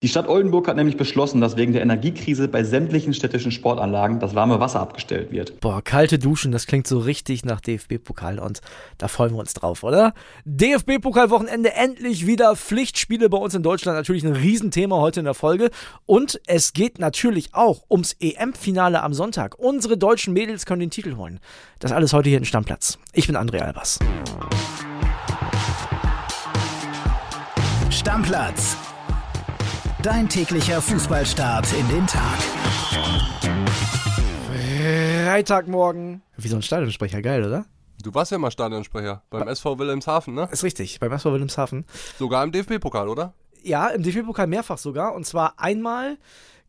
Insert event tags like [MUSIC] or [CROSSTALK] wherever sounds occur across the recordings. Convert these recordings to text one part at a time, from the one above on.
Die Stadt Oldenburg hat nämlich beschlossen, dass wegen der Energiekrise bei sämtlichen städtischen Sportanlagen das warme Wasser abgestellt wird. Boah, kalte Duschen, das klingt so richtig nach DFB-Pokal und da freuen wir uns drauf, oder? DFB-Pokal-Wochenende endlich wieder Pflichtspiele bei uns in Deutschland. Natürlich ein Riesenthema heute in der Folge. Und es geht natürlich auch ums EM-Finale am Sonntag. Unsere deutschen Mädels können den Titel holen. Das alles heute hier in Stammplatz. Ich bin André Albers. Stammplatz Dein täglicher Fußballstart in den Tag. Freitagmorgen. Wie so ein Stadionsprecher, geil, oder? Du warst ja mal Stadionsprecher beim SV Wilhelmshaven, ne? Ist richtig, beim SV Wilhelmshaven. Sogar im DFB-Pokal, oder? Ja, im DFB-Pokal mehrfach sogar. Und zwar einmal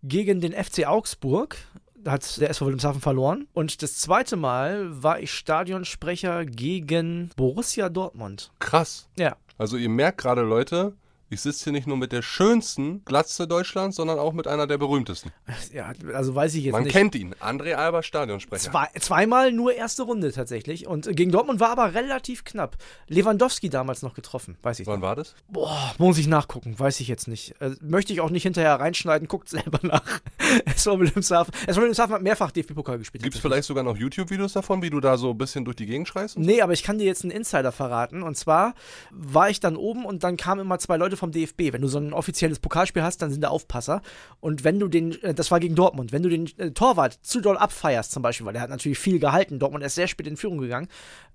gegen den FC Augsburg. Da hat der SV Wilhelmshaven verloren. Und das zweite Mal war ich Stadionsprecher gegen Borussia Dortmund. Krass. Ja. Also ihr merkt gerade, Leute, ich sitze hier nicht nur mit der schönsten Glatze Deutschlands, sondern auch mit einer der berühmtesten. Ja, also weiß ich jetzt Man nicht. kennt ihn. André Alber, Stadionsprecher. Zwei, zweimal nur erste Runde tatsächlich. Und gegen Dortmund war aber relativ knapp. Lewandowski damals noch getroffen, weiß ich Wann nicht. war das? Boah, muss ich nachgucken, weiß ich jetzt nicht. Äh, möchte ich auch nicht hinterher reinschneiden, guckt selber [LAUGHS] nach. SV Wilhelmshaven. SV Wilhelmshaven hat mehrfach DFB-Pokal gespielt. Gibt es vielleicht sogar noch YouTube-Videos davon, wie du da so ein bisschen durch die Gegend schreist? Nee, aber ich kann dir jetzt einen Insider verraten. Und zwar war ich dann oben und dann kamen immer zwei Leute vom DFB. Wenn du so ein offizielles Pokalspiel hast, dann sind da Aufpasser. Und wenn du den, äh, das war gegen Dortmund, wenn du den äh, Torwart zu doll abfeierst zum Beispiel, weil der hat natürlich viel gehalten, Dortmund ist sehr spät in Führung gegangen,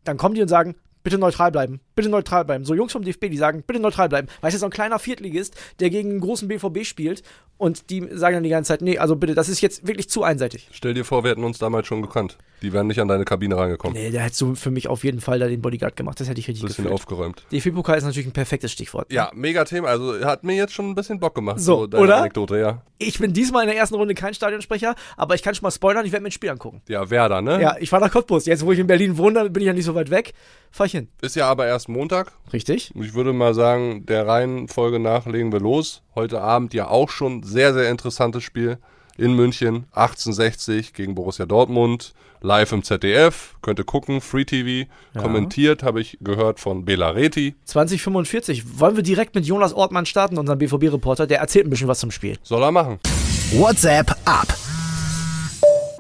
dann kommen die und sagen, bitte neutral bleiben, bitte neutral bleiben. So Jungs vom DFB, die sagen, bitte neutral bleiben. Weißt du, so ein kleiner Viertligist, der gegen einen großen BVB spielt und die sagen dann die ganze Zeit, nee, also bitte, das ist jetzt wirklich zu einseitig. Stell dir vor, wir hätten uns damals schon gekannt. Die wären nicht an deine Kabine reingekommen. Nee, der hätte so für mich auf jeden Fall da den Bodyguard gemacht. Das hätte ich richtig Bisschen gefühlt. aufgeräumt. DFB-Pokal ist natürlich ein perfektes Stichwort. Ja, mega Thema. Also hat mir jetzt schon ein bisschen Bock gemacht. So, deine oder? Anekdote, ja. Ich bin diesmal in der ersten Runde kein Stadionsprecher, aber ich kann schon mal spoilern, ich werde mir ein Spiel angucken. Ja, Werder, ne? Ja, ich fahre nach Cottbus. Jetzt, wo ich in Berlin wohne, bin ich ja nicht so weit weg. Fahr ich hin. Ist ja aber erst Montag. Richtig? Ich würde mal sagen, der Reihenfolge nach legen wir los. Heute Abend ja auch schon sehr, sehr interessantes Spiel in München. 1860 gegen Borussia Dortmund. Live im ZDF. Könnt ihr gucken. Free TV. Kommentiert habe ich gehört von Bela Reti. 2045. Wollen wir direkt mit Jonas Ortmann starten, unserem BVB-Reporter? Der erzählt ein bisschen was zum Spiel. Soll er machen. WhatsApp ab.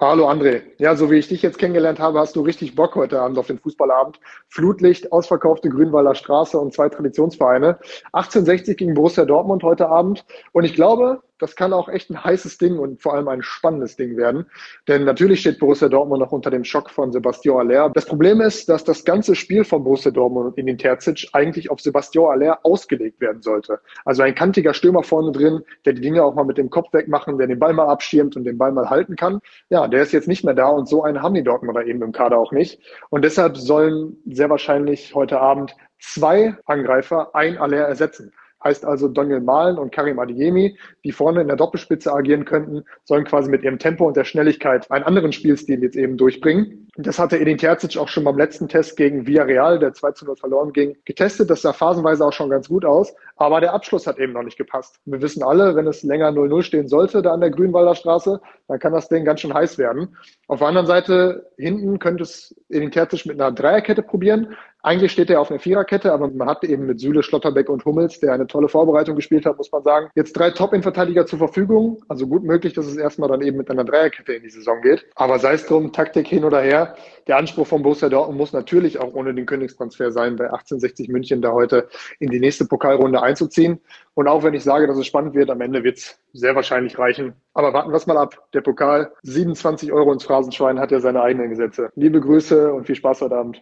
Hallo André. Ja, so wie ich dich jetzt kennengelernt habe, hast du richtig Bock heute Abend auf den Fußballabend. Flutlicht, ausverkaufte Grünwalder Straße und zwei Traditionsvereine. 1860 gegen Borussia Dortmund heute Abend. Und ich glaube, das kann auch echt ein heißes Ding und vor allem ein spannendes Ding werden. Denn natürlich steht Borussia Dortmund noch unter dem Schock von Sebastian Aller. Das Problem ist, dass das ganze Spiel von Borussia Dortmund in den Terzic eigentlich auf Sebastian Aller ausgelegt werden sollte. Also ein kantiger Stürmer vorne drin, der die Dinge auch mal mit dem Kopf wegmachen, der den Ball mal abschirmt und den Ball mal halten kann. Ja, der ist jetzt nicht mehr da und so einen haben die Dortmunder eben im Kader auch nicht. Und deshalb sollen sehr wahrscheinlich heute Abend zwei Angreifer ein Aller ersetzen. Heißt also Daniel Mahlen und Karim Adeyemi, die vorne in der Doppelspitze agieren könnten, sollen quasi mit ihrem Tempo und der Schnelligkeit einen anderen Spielstil jetzt eben durchbringen. Das hatte Edin Terzic auch schon beim letzten Test gegen Villarreal, der 2 zu 0 verloren ging, getestet. Das sah phasenweise auch schon ganz gut aus. Aber der Abschluss hat eben noch nicht gepasst. Wir wissen alle, wenn es länger 0-0 stehen sollte, da an der Grünwalder Straße, dann kann das Ding ganz schön heiß werden. Auf der anderen Seite, hinten könnte es Edin Terzic mit einer Dreierkette probieren. Eigentlich steht er auf einer Viererkette, aber man hatte eben mit Süle, Schlotterbeck und Hummels, der eine tolle Vorbereitung gespielt hat, muss man sagen, jetzt drei Top-Innenverteidiger zur Verfügung. Also gut möglich, dass es erstmal dann eben mit einer Dreierkette in die Saison geht. Aber sei es drum, Taktik hin oder her. Der Anspruch von Borussia Dortmund muss natürlich auch ohne den Königstransfer sein, bei 1860 München da heute in die nächste Pokalrunde einzuziehen. Und auch wenn ich sage, dass es spannend wird, am Ende wird es sehr wahrscheinlich reichen. Aber warten wir es mal ab. Der Pokal, 27 Euro ins Phrasenschwein, hat ja seine eigenen Gesetze. Liebe Grüße und viel Spaß heute Abend.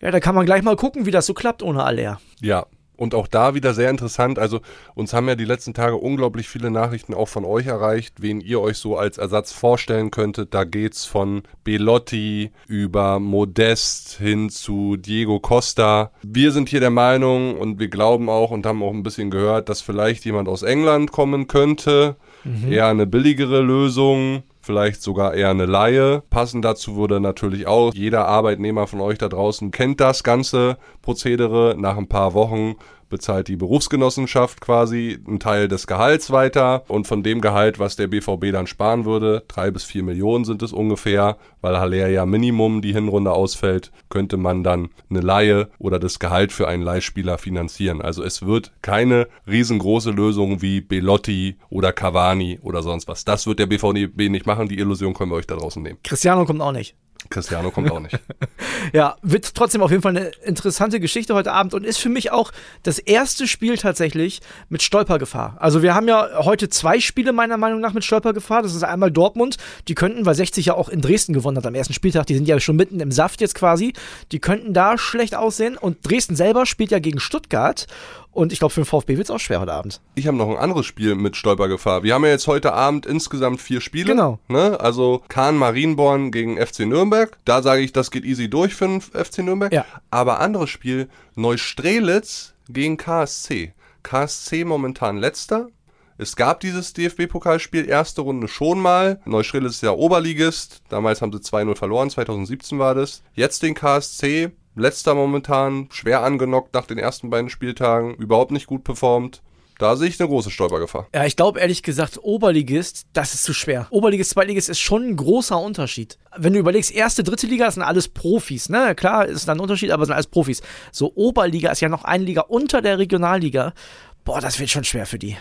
Ja, da kann man gleich mal gucken, wie das so klappt ohne Aller. Ja, und auch da wieder sehr interessant. Also uns haben ja die letzten Tage unglaublich viele Nachrichten auch von euch erreicht, wen ihr euch so als Ersatz vorstellen könntet. Da geht's von Belotti über Modest hin zu Diego Costa. Wir sind hier der Meinung und wir glauben auch und haben auch ein bisschen gehört, dass vielleicht jemand aus England kommen könnte. Eher eine billigere Lösung vielleicht sogar eher eine Laie. Passend dazu würde natürlich auch jeder Arbeitnehmer von euch da draußen kennt das ganze Prozedere. Nach ein paar Wochen bezahlt die Berufsgenossenschaft quasi einen Teil des Gehalts weiter und von dem Gehalt, was der BVB dann sparen würde, drei bis vier Millionen sind es ungefähr, weil Haller ja Minimum die Hinrunde ausfällt, könnte man dann eine Laie oder das Gehalt für einen Leihspieler finanzieren. Also es wird keine riesengroße Lösung wie Belotti oder Cavani oder sonst was. Das wird der BVB nicht machen. Die Illusion können wir euch da draußen nehmen. Cristiano kommt auch nicht. Cristiano kommt auch nicht. [LAUGHS] ja, wird trotzdem auf jeden Fall eine interessante Geschichte heute Abend und ist für mich auch das erste Spiel tatsächlich mit Stolpergefahr. Also wir haben ja heute zwei Spiele meiner Meinung nach mit Stolpergefahr. Das ist einmal Dortmund, die könnten, weil 60 ja auch in Dresden gewonnen hat am ersten Spieltag, die sind ja schon mitten im Saft jetzt quasi, die könnten da schlecht aussehen und Dresden selber spielt ja gegen Stuttgart und ich glaube, für den VfB wird es auch schwer heute Abend. Ich habe noch ein anderes Spiel mit Stolpergefahr. Wir haben ja jetzt heute Abend insgesamt vier Spiele. Genau. Ne? Also Kahn Marienborn gegen FC Nürnberg. Da sage ich, das geht easy durch für den FC Nürnberg. Ja. Aber anderes Spiel, Neustrelitz gegen KSC. KSC momentan letzter. Es gab dieses DFB-Pokalspiel, erste Runde schon mal. Neustrelitz ist ja Oberligist. Damals haben sie 2-0 verloren, 2017 war das. Jetzt den KSC, letzter momentan, schwer angenockt nach den ersten beiden Spieltagen, überhaupt nicht gut performt. Da sehe ich eine große Stolpergefahr. Ja, ich glaube ehrlich gesagt, Oberligist, das ist zu schwer. Oberligist, Zweitligist ist schon ein großer Unterschied. Wenn du überlegst, erste, dritte Liga sind alles Profis, ne? Klar ist da ein Unterschied, aber sind alles Profis. So, Oberliga ist ja noch eine Liga unter der Regionalliga. Boah, das wird schon schwer für die.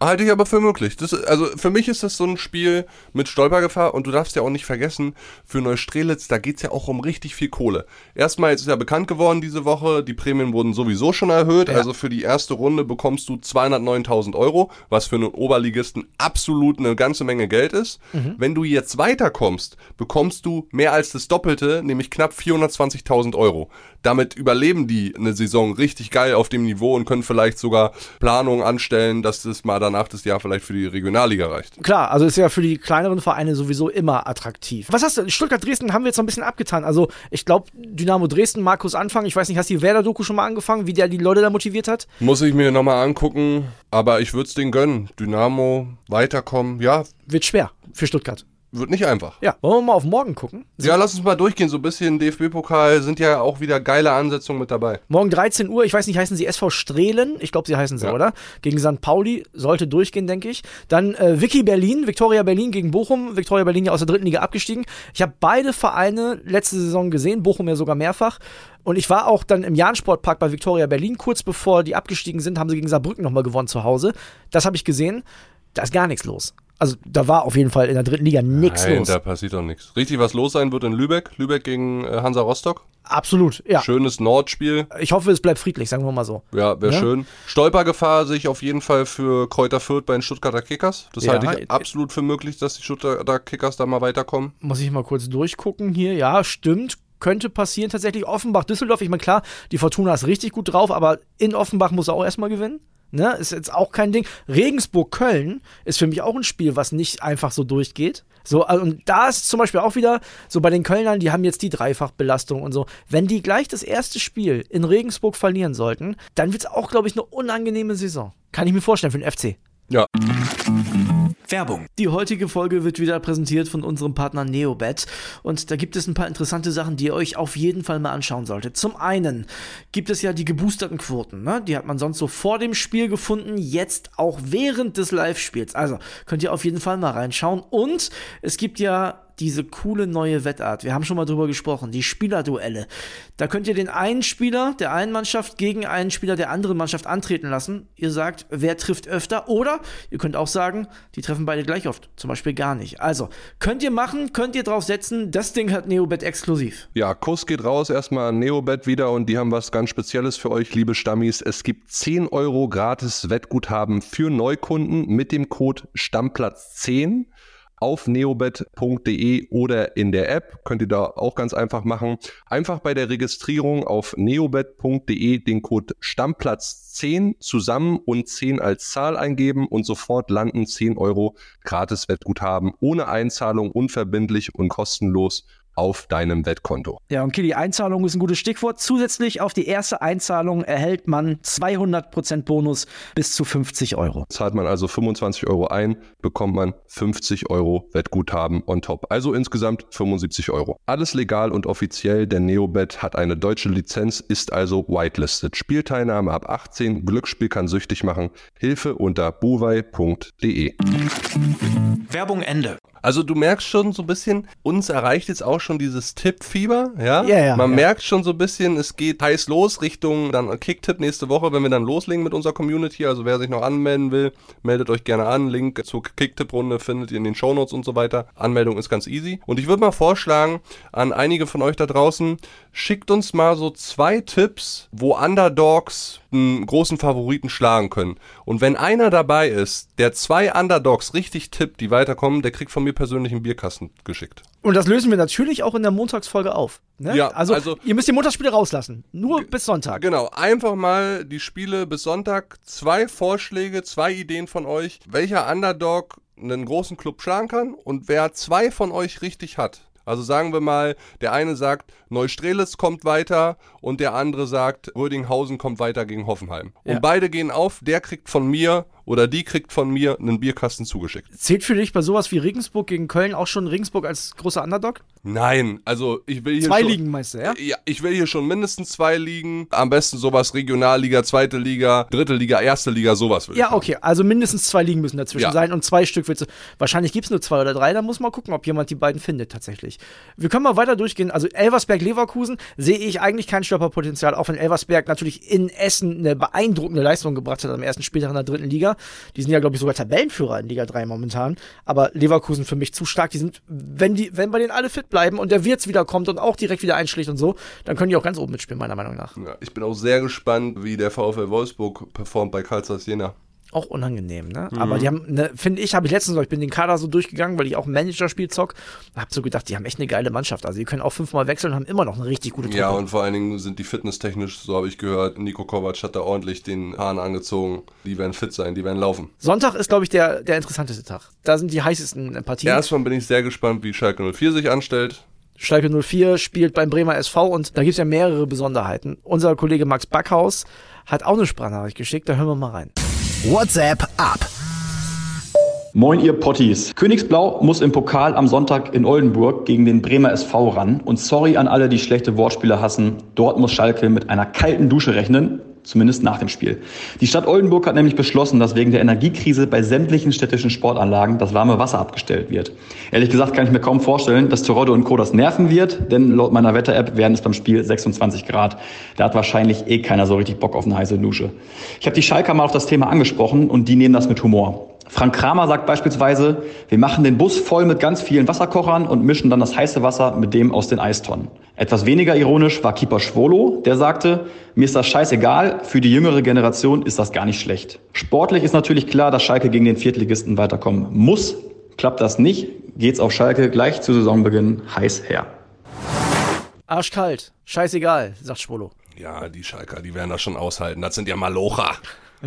Halte ich aber für möglich. Das, also für mich ist das so ein Spiel mit Stolpergefahr und du darfst ja auch nicht vergessen, für Neustrelitz, da geht's ja auch um richtig viel Kohle. Erstmal, jetzt ist ja bekannt geworden diese Woche, die Prämien wurden sowieso schon erhöht. Ja. Also für die erste Runde bekommst du 209.000 Euro, was für einen Oberligisten absolut eine ganze Menge Geld ist. Wenn du jetzt weiterkommst, bekommst du mehr als das Doppelte, nämlich knapp 420.000 Euro. Damit überleben die eine Saison richtig geil auf dem Niveau und können vielleicht sogar Planungen anstellen, dass das mal danach das Jahr vielleicht für die Regionalliga reicht. Klar, also ist ja für die kleineren Vereine sowieso immer attraktiv. Was hast du? Stuttgart Dresden haben wir jetzt noch ein bisschen abgetan. Also ich glaube, Dynamo Dresden, Markus Anfang, ich weiß nicht, hast du die Werder-Doku schon mal angefangen, wie der die Leute da motiviert hat? Muss ich mir nochmal angucken, aber ich würde es denen gönnen. Dynamo, weiterkommen, ja, Wird schwer für Stuttgart. Wird nicht einfach. Ja, wollen wir mal auf morgen gucken? Ja, lass uns mal durchgehen, so ein bisschen DFB-Pokal sind ja auch wieder geile Ansetzungen mit dabei. Morgen 13 Uhr, ich weiß nicht, heißen sie SV Strehlen? Ich glaube, sie heißen so, Ja. oder? Gegen St. Pauli, sollte durchgehen, denke ich. Dann äh, Vicky Berlin, Viktoria Berlin gegen Bochum. Viktoria Berlin ja aus der dritten Liga abgestiegen. Ich habe beide Vereine letzte Saison gesehen, Bochum ja sogar mehrfach. Und ich war auch dann im Jahn-Sportpark bei Viktoria Berlin, kurz bevor die abgestiegen sind, haben sie gegen Saarbrücken nochmal gewonnen zu Hause. Das habe ich gesehen. Da ist gar nichts los. Also da war auf jeden Fall in der dritten Liga nichts Nein, los. da passiert doch nichts. Richtig, was los sein wird in Lübeck. Lübeck gegen äh, Hansa Rostock. Absolut, ja. Schönes Nordspiel. Ich hoffe, es bleibt friedlich, sagen wir mal so. Ja, wäre Ja. schön. Stolpergefahr sehe ich auf jeden Fall für Kräuter Fürth bei den Stuttgarter Kickers. Das Ja, halte äh, ich absolut für möglich, dass die Stuttgarter Kickers da mal weiterkommen. Muss ich mal kurz durchgucken hier. Ja, stimmt. Könnte passieren tatsächlich. Offenbach, Düsseldorf. Ich meine, klar, die Fortuna ist richtig gut drauf, aber in Offenbach muss er auch erstmal gewinnen. Ne? Ist jetzt auch kein Ding. Regensburg-Köln ist für mich auch ein Spiel, was nicht einfach so durchgeht. So, also, und da ist zum Beispiel auch wieder so bei den Kölnern, die haben jetzt die Dreifachbelastung und so. Wenn die gleich das erste Spiel in Regensburg verlieren sollten, dann wird es auch, glaube ich, eine unangenehme Saison. Kann ich mir vorstellen für den FC. Ja, Werbung. Die heutige Folge wird wieder präsentiert von unserem Partner Neobet und da gibt es ein paar interessante Sachen, die ihr euch auf jeden Fall mal anschauen solltet. Zum einen gibt es ja die geboosterten Quoten, ne? die hat man sonst so vor dem Spiel gefunden, jetzt auch während des Live-Spiels. Also könnt ihr auf jeden Fall mal reinschauen und es gibt ja diese coole neue Wettart. Wir haben schon mal drüber gesprochen, die Spielerduelle. Da könnt ihr den einen Spieler der einen Mannschaft gegen einen Spieler der anderen Mannschaft antreten lassen. Ihr sagt, wer trifft öfter oder ihr könnt auch sagen, die treffen beide gleich oft, zum Beispiel gar nicht. Also, könnt ihr machen, könnt ihr drauf setzen, das Ding hat Neobet exklusiv. Ja, Kuss geht raus erstmal an Neobet wieder und die haben was ganz Spezielles für euch, liebe Stammis. Es gibt 10 Euro gratis Wettguthaben für Neukunden mit dem Code Stammplatz10 auf neobet.de oder in der App. Könnt ihr da auch ganz einfach machen. Einfach bei der Registrierung auf neobet.de den Code Stammplatz10 zusammen und 10 als Zahl eingeben und sofort landen 10 Euro gratis Wettguthaben ohne Einzahlung, unverbindlich und kostenlos auf deinem Wettkonto. Ja, und Kili, Einzahlung ist ein gutes Stichwort. Zusätzlich auf die erste Einzahlung erhält man 200% Bonus bis zu 50 Euro. Zahlt man also 25 Euro ein, bekommt man 50 Euro Wettguthaben on top. Also insgesamt 75 Euro. Alles legal und offiziell, denn Neobet hat eine deutsche Lizenz, ist also whitelisted. Spielteilnahme ab 18, Glücksspiel kann süchtig machen. Hilfe unter buwei.de. Werbung Ende. Also du merkst schon so ein bisschen, uns erreicht jetzt auch schon dieses Tippfieber, ja? Ja, ja, Man ja. merkt schon so ein bisschen, es geht heiß los Richtung dann Kicktipp nächste Woche, wenn wir dann loslegen mit unserer Community. Also wer sich noch anmelden will, meldet euch gerne an. Link zur Kicktipp-Runde findet ihr in den Shownotes und so weiter. Anmeldung ist ganz easy. Und ich würde mal vorschlagen, an einige von euch da draußen, schickt uns mal so zwei Tipps, wo Underdogs einen großen Favoriten schlagen können. Und wenn einer dabei ist, der zwei Underdogs richtig tippt, die weiterkommen, der kriegt von mir persönlich einen Bierkasten geschickt. Und das lösen wir natürlich auch in der Montagsfolge auf. Ne? Ja, also, also- ihr müsst die Montagsspiele rauslassen. Nur bis Sonntag. Genau, einfach mal die Spiele bis Sonntag. Zwei Vorschläge, zwei Ideen von euch, welcher Underdog einen großen Club schlagen kann und wer zwei von euch richtig hat. Also sagen wir mal, der eine sagt, Neustrelitz kommt weiter und der andere sagt, Rödinghausen kommt weiter gegen Hoffenheim. Und Ja. beide gehen auf, der kriegt von mir oder die kriegt von mir einen Bierkasten zugeschickt. Zählt für dich bei sowas wie Regensburg gegen Köln auch schon Regensburg als großer Underdog? Nein, also ich will hier Zwei schon, Ligen meinst du, ja? Ja, ich will hier schon mindestens zwei Ligen. Am besten sowas Regionalliga, zweite Liga, dritte Liga, erste Liga, sowas will ich Ja, haben. okay. Also mindestens zwei Ligen müssen dazwischen Ja. sein und zwei Stück willst du. Wahrscheinlich gibt es nur zwei oder drei, da muss man gucken, ob jemand die beiden findet tatsächlich. Wir können mal weiter durchgehen. Also Elversberg-Leverkusen sehe ich eigentlich kein Stolperpotenzial, auch wenn Elversberg natürlich in Essen eine beeindruckende Leistung gebracht hat am ersten Spieltag in der dritten Liga. Die sind ja, glaube ich, sogar Tabellenführer in Liga 3 momentan. Aber Leverkusen für mich zu stark. Die sind, wenn die, wenn bei denen alle fit bleiben und der Wirtz wieder kommt und auch direkt wieder einschlägt und so, dann können die auch ganz oben mitspielen, meiner Meinung nach. Ja, ich bin auch sehr gespannt, wie der VfL Wolfsburg performt bei Karl Zeiss Jena. Auch unangenehm, ne? Mhm. Aber die haben, ne, finde ich, habe ich letztens, noch- ich bin den Kader so durchgegangen, weil ich auch Managerspiel zock, hab so gedacht, die haben echt eine geile Mannschaft. Also die können auch fünfmal wechseln und haben immer noch eine richtig gute Truppe. Ja, und vor allen Dingen sind die fitnesstechnisch, so habe ich gehört, Nico Kovac hat da ordentlich den Hahn angezogen. Die werden fit sein, die werden laufen. Sonntag ist, glaube ich, der, der interessanteste Tag. Da sind die heißesten Partien. Erstmal bin ich sehr gespannt, wie Schalke 04 sich anstellt. Schalke 04 spielt beim Bremer SV und da gibt's ja mehrere Besonderheiten. Unser Kollege Max Backhaus hat auch eine Sprachnachricht geschickt, da hören wir mal rein. WhatsApp ab. Moin ihr Potties. Königsblau muss im Pokal am Sonntag in Oldenburg gegen den Bremer SV ran. Und sorry an alle, die schlechte Wortspiele hassen. Dort muss Schalke mit einer kalten Dusche rechnen. Zumindest nach dem Spiel. Die Stadt Oldenburg hat nämlich beschlossen, dass wegen der Energiekrise bei sämtlichen städtischen Sportanlagen das warme Wasser abgestellt wird. Ehrlich gesagt kann ich mir kaum vorstellen, dass Terodde und Co. das nerven wird, denn laut meiner Wetter-App werden es beim Spiel 26 Grad. Da hat wahrscheinlich eh keiner so richtig Bock auf eine heiße Dusche. Ich habe die Schalker mal auf das Thema angesprochen und die nehmen das mit Humor. Frank Kramer sagt beispielsweise, wir machen den Bus voll mit ganz vielen Wasserkochern und mischen dann das heiße Wasser mit dem aus den Eistonnen. Etwas weniger ironisch war Keeper Schwolo, der sagte, mir ist das scheißegal, für die jüngere Generation ist das gar nicht schlecht. Sportlich ist natürlich klar, dass Schalke gegen den Viertligisten weiterkommen muss. Klappt das nicht, geht's auf Schalke gleich zu Saisonbeginn heiß her. Arschkalt, scheißegal, sagt Schwolo. Ja, die Schalker, die werden das schon aushalten. Das sind ja Malocher.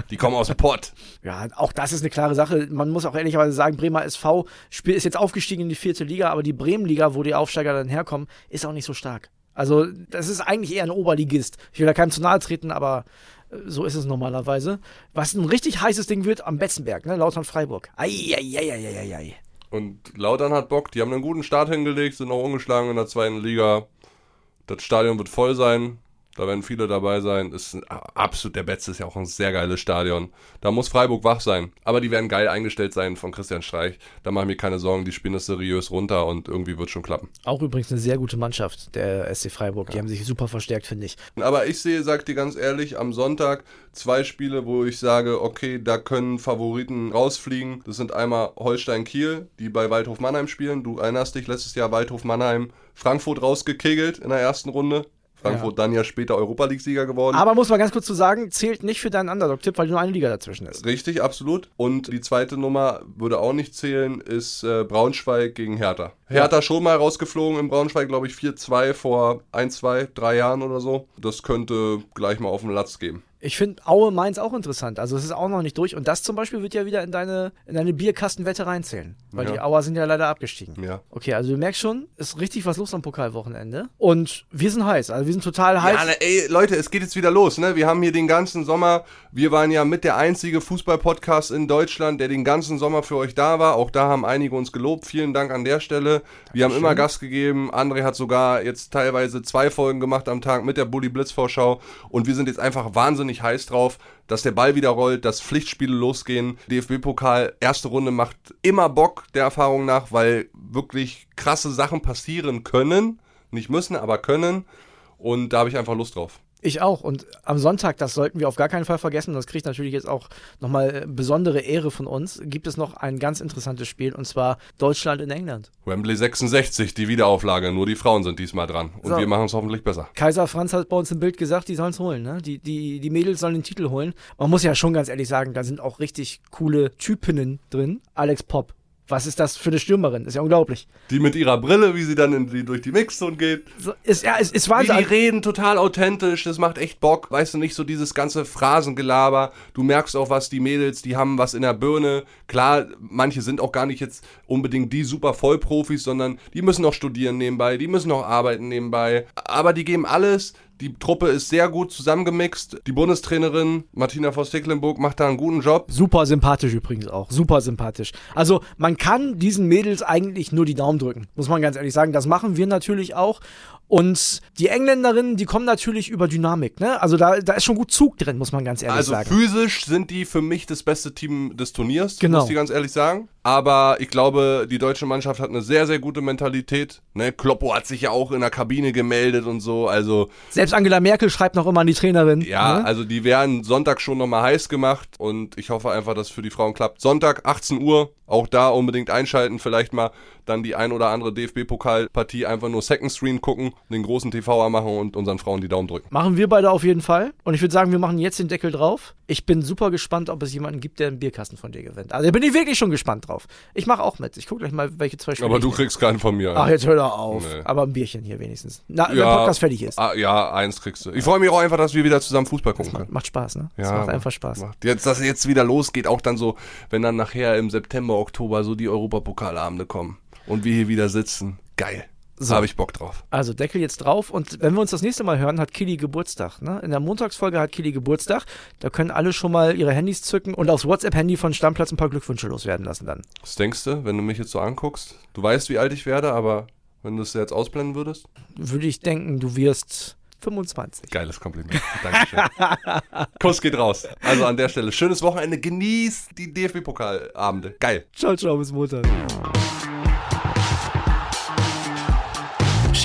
Die kommen aus dem Pott. Ja, auch das ist eine klare Sache. Man muss auch ehrlicherweise sagen, Bremer SV ist jetzt aufgestiegen in die vierte Liga, aber die Bremenliga, wo die Aufsteiger dann herkommen, ist auch nicht so stark. Also, das ist eigentlich eher ein Oberligist. Ich will da keinem zu nahe treten, aber äh, so ist es normalerweise. Was ein richtig heißes Ding wird am Betzenberg, ne? Lautern Freiburg. Eieieiei. Und Lautern hat Bock, die haben einen guten Start hingelegt, sind auch ungeschlagen in der zweiten Liga. Das Stadion wird voll sein. Da werden viele dabei sein. Ist absolut, der Betz ist ja auch ein sehr geiles Stadion. Da muss Freiburg wach sein. Aber die werden geil eingestellt sein von Christian Streich. Da mache ich mir keine Sorgen, die spielen das seriös runter und irgendwie wird schon klappen. Auch übrigens eine sehr gute Mannschaft, der SC Freiburg. Die haben sich super verstärkt, finde ich. Aber ich sehe, sag dir ganz ehrlich, am Sonntag zwei Spiele, wo ich sage, okay, da können Favoriten rausfliegen. Das sind einmal Holstein-Kiel, die bei Waldhof Mannheim spielen. Du erinnerst dich, letztes Jahr Waldhof Mannheim Frankfurt rausgekegelt in der ersten Runde. Frankfurt dann ja später Europa League-Sieger geworden. Aber muss man ganz kurz zu sagen, zählt nicht für deinen Underdog-Tipp, weil nur eine Liga dazwischen ist. Richtig, absolut. Und die zweite Nummer würde auch nicht zählen, ist äh, Braunschweig gegen Hertha. Hertha schon mal rausgeflogen im Braunschweig, glaube ich, 4-2 vor ein, zwei, drei Jahren oder so. Das könnte gleich mal auf den Latz geben. Ich finde Aue Mainz auch interessant. Also es ist auch noch nicht durch. Und das zum Beispiel wird ja wieder in deine, in deine Bierkastenwette reinzählen. Weil Ja. die Auer sind ja leider abgestiegen. Ja. Okay, also du merkst schon, ist richtig was los am Pokalwochenende. Und wir sind heiß. Also wir sind total heiß. Ja, ne, ey, Leute, es geht jetzt wieder los, ne? Wir haben hier den ganzen Sommer, wir waren ja mit der einzige Fußball-Podcast in Deutschland, der den ganzen Sommer für euch da war. Auch da haben einige uns gelobt. Vielen Dank an der Stelle. Wir haben immer Gas gegeben. André hat sogar jetzt teilweise zwei Folgen gemacht am Tag mit der Bully Blitz Vorschau. Und wir sind jetzt einfach wahnsinnig heiß drauf, dass der Ball wieder rollt, dass Pflichtspiele losgehen. DFB-Pokal, erste Runde macht immer Bock, der Erfahrung nach, weil wirklich krasse Sachen passieren können. Nicht müssen, aber können. Und da habe ich einfach Lust drauf. Ich auch. Und am Sonntag, das sollten wir auf gar keinen Fall vergessen, das kriegt natürlich jetzt auch nochmal besondere Ehre von uns, gibt es noch ein ganz interessantes Spiel und zwar Deutschland in England. Wembley 66, die Wiederauflage. Nur die Frauen sind diesmal dran. Und So. wir machen es hoffentlich besser. Kaiser Franz hat bei uns im Bild gesagt, die sollen es holen. Ne? Die, die, die Mädels sollen den Titel holen. Man muss ja schon ganz ehrlich sagen, da sind auch richtig coole Typinnen drin. Alex Popp. Was ist das für eine Stürmerin? Ist ja unglaublich. Die mit ihrer Brille, wie sie dann in die, durch die Mixzone geht. So, ist, ja, ist, ist Wahnsinn. die reden, total authentisch, das macht echt Bock. Weißt du, nicht so dieses ganze Phrasengelaber. Du merkst auch, was die Mädels, die haben was in der Birne. Klar, manche sind auch gar nicht jetzt unbedingt die super Vollprofis, sondern die müssen noch studieren nebenbei, die müssen noch arbeiten nebenbei. Aber die geben alles. Die Truppe ist sehr gut zusammengemixt. Die Bundestrainerin Martina Voss-Tecklenburg macht da einen guten Job. Super sympathisch übrigens auch. Super sympathisch. Also man kann diesen Mädels eigentlich nur die Daumen drücken, muss man ganz ehrlich sagen. Das machen wir natürlich auch. Und die Engländerinnen, die kommen natürlich über Dynamik. Ne? Also da, da ist schon gut Zug drin, muss man ganz ehrlich Also sagen. physisch sind die für mich das beste Team des Turniers, Genau. muss ich ganz ehrlich sagen. Aber ich glaube, die deutsche Mannschaft hat eine sehr, sehr gute Mentalität. Ne? Kloppo hat sich ja auch in der Kabine gemeldet und so. Also Selbst Angela Merkel schreibt noch immer an die Trainerin. ja, ne? also die werden Sonntag schon nochmal heiß gemacht und ich hoffe einfach, dass es für die Frauen klappt. Sonntag, 18 Uhr, auch da unbedingt einschalten, vielleicht mal dann die ein oder andere DFB-Pokalpartie einfach nur Second Screen gucken, den großen TV anmachen und unseren Frauen die Daumen drücken. Machen wir beide auf jeden Fall. Und ich würde sagen, wir machen jetzt den Deckel drauf. Ich bin super gespannt, ob es jemanden gibt, der einen Bierkasten von dir gewinnt. Also da bin ich wirklich schon gespannt drauf. Ich mache auch mit. Ich gucke gleich mal, welche zwei Spiele Aber ich du kriegst keinen von mir. Ach, jetzt hör doch auf. Nee. Aber ein Bierchen hier wenigstens. Na, wenn der Podcast fertig ist. Ah, ja, eins kriegst du. Ich freue mich auch einfach, dass wir wieder zusammen Fußball gucken können. Macht Spaß, ne? Das Ja, macht einfach Spaß. Macht. Jetzt, dass es jetzt wieder losgeht, auch dann so, wenn dann nachher im September, Oktober so die Europapokalabende kommen und wir hier wieder sitzen. Geil. So. Habe ich Bock drauf. Also Deckel jetzt drauf und wenn wir uns das nächste Mal hören, hat Kili Geburtstag. Ne? In der Montagsfolge hat Kili Geburtstag. Da können alle schon mal ihre Handys zücken und aufs WhatsApp-Handy von Stammplatz ein paar Glückwünsche loswerden lassen dann. Was denkst du, wenn du mich jetzt so anguckst? Du weißt, wie alt ich werde, aber wenn du es jetzt ausblenden würdest? Würde ich denken, du wirst 25. Geiles Kompliment. Dankeschön. [LAUGHS] Kuss geht raus. Also an der Stelle, schönes Wochenende. Genießt die DFB-Pokalabende. Geil. Ciao, ciao, bis Montag.